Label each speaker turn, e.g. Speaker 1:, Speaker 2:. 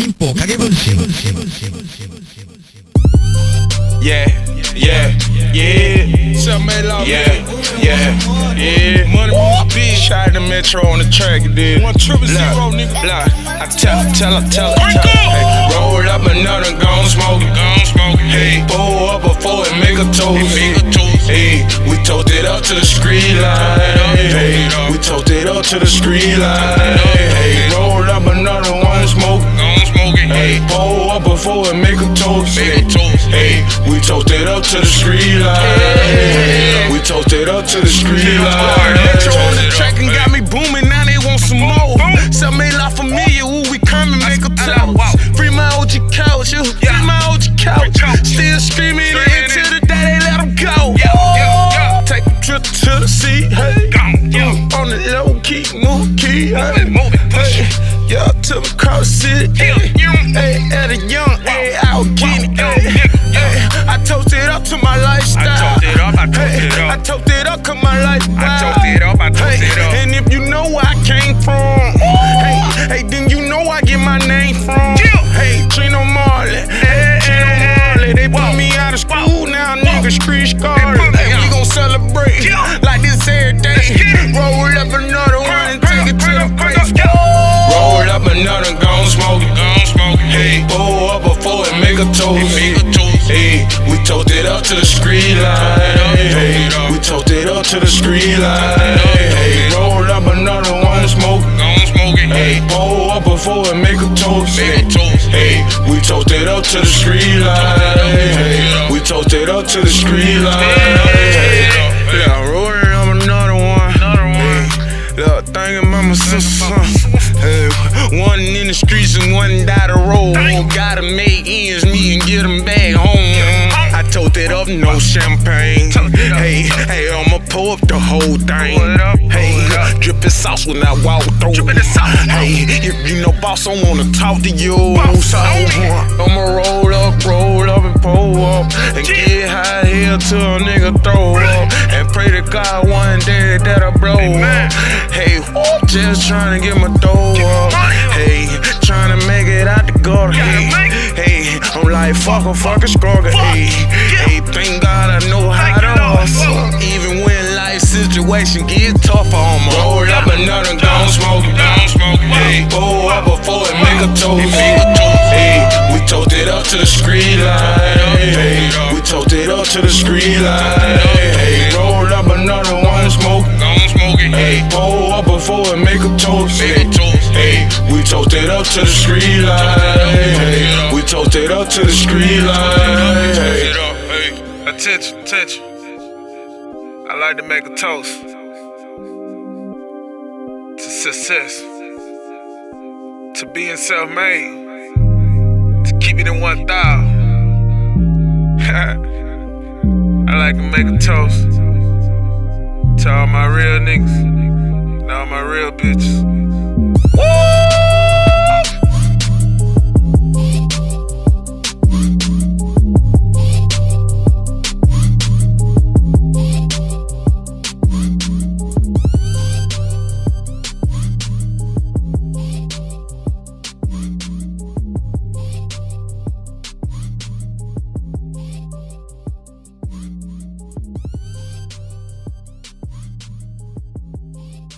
Speaker 1: 民法影分身
Speaker 2: Yeah, yeah, yeah.
Speaker 3: Something like
Speaker 2: Yeah, yeah, yeah.
Speaker 3: Money moves big.
Speaker 2: Shot the metro on the track, you did.
Speaker 3: One triple zero,
Speaker 2: Look,
Speaker 3: nigga.
Speaker 2: look, I tell, tell, tell, tell,
Speaker 3: Break
Speaker 2: tell.
Speaker 3: up.
Speaker 2: Hey, roll up another gun smoke it.
Speaker 3: Gun smoking.
Speaker 2: Hey, pull up before it make a toast.
Speaker 3: Make a toast.
Speaker 2: Hey, we tote it up to the street line. Hey, we tote it up to the street line. Hey, roll up another before it make a toast.
Speaker 3: Make toast.
Speaker 2: Hey, we tote it up to the street line. We tote it up to the street line.
Speaker 3: Metro on the track and got me booming, now they want some more. Some made lot familiar, ooh, yeah, to the cross city. Hey, at a young age, I was getting. Hey, I toasted up to my lifestyle.
Speaker 4: Up
Speaker 3: another
Speaker 2: gun smoke it.
Speaker 4: Gun smoking.
Speaker 2: Hey, pull up before it make a toast.
Speaker 4: Make a toast.
Speaker 2: Hey, we tote it up to the street line. Hey, we tote it up to the street line. Hey, roll up another one
Speaker 4: smoking.
Speaker 2: Hey, pull up before it make a toast.
Speaker 4: Make a toast.
Speaker 2: Hey, we tote it up to the street line. Hey, we tote it up to the street line.
Speaker 3: Yeah, rolling up another one.
Speaker 4: Another one.
Speaker 3: Hey, look, thinking about my sister. One in the streets and one down the road. Gotta make ends meet and get them back home. I told it up, no champagne. Hey, hey, I'ma pour up the whole thing. Hey, dripping sauce when I walk through. Hey, if you know boss, I wanna talk to you. So I'ma roll up, roll up and pull up and get high here till a nigga throw up and pray to God one day that I blow up. Hey, just trying to get my dough up. Hey, trying to make it out the gutter. Hey, hey, I'm like fuck a fucking struggle. Hey, hey, thank God I know how to hustle. Even when life situation get tougher, I'ma
Speaker 2: Roll up another gun smoke it.
Speaker 4: Smoking.
Speaker 2: Hey, pull up before it make a toast. Hey, we it up to the street line. Hey, we it up to the street line. Hey, roll up another one smoke.
Speaker 4: Smoking.
Speaker 2: Hey, pull up before it make a toast.
Speaker 4: Make a toast.
Speaker 2: Hey, we tote it up to the street line. Hey, we tote it up to the street line. Hey.
Speaker 4: Sit up, hey. Attention, attention. I like to make a toast to success, to being self made, to keep it in one thou. I like to make a toast to all my real niggas and all my real bitches.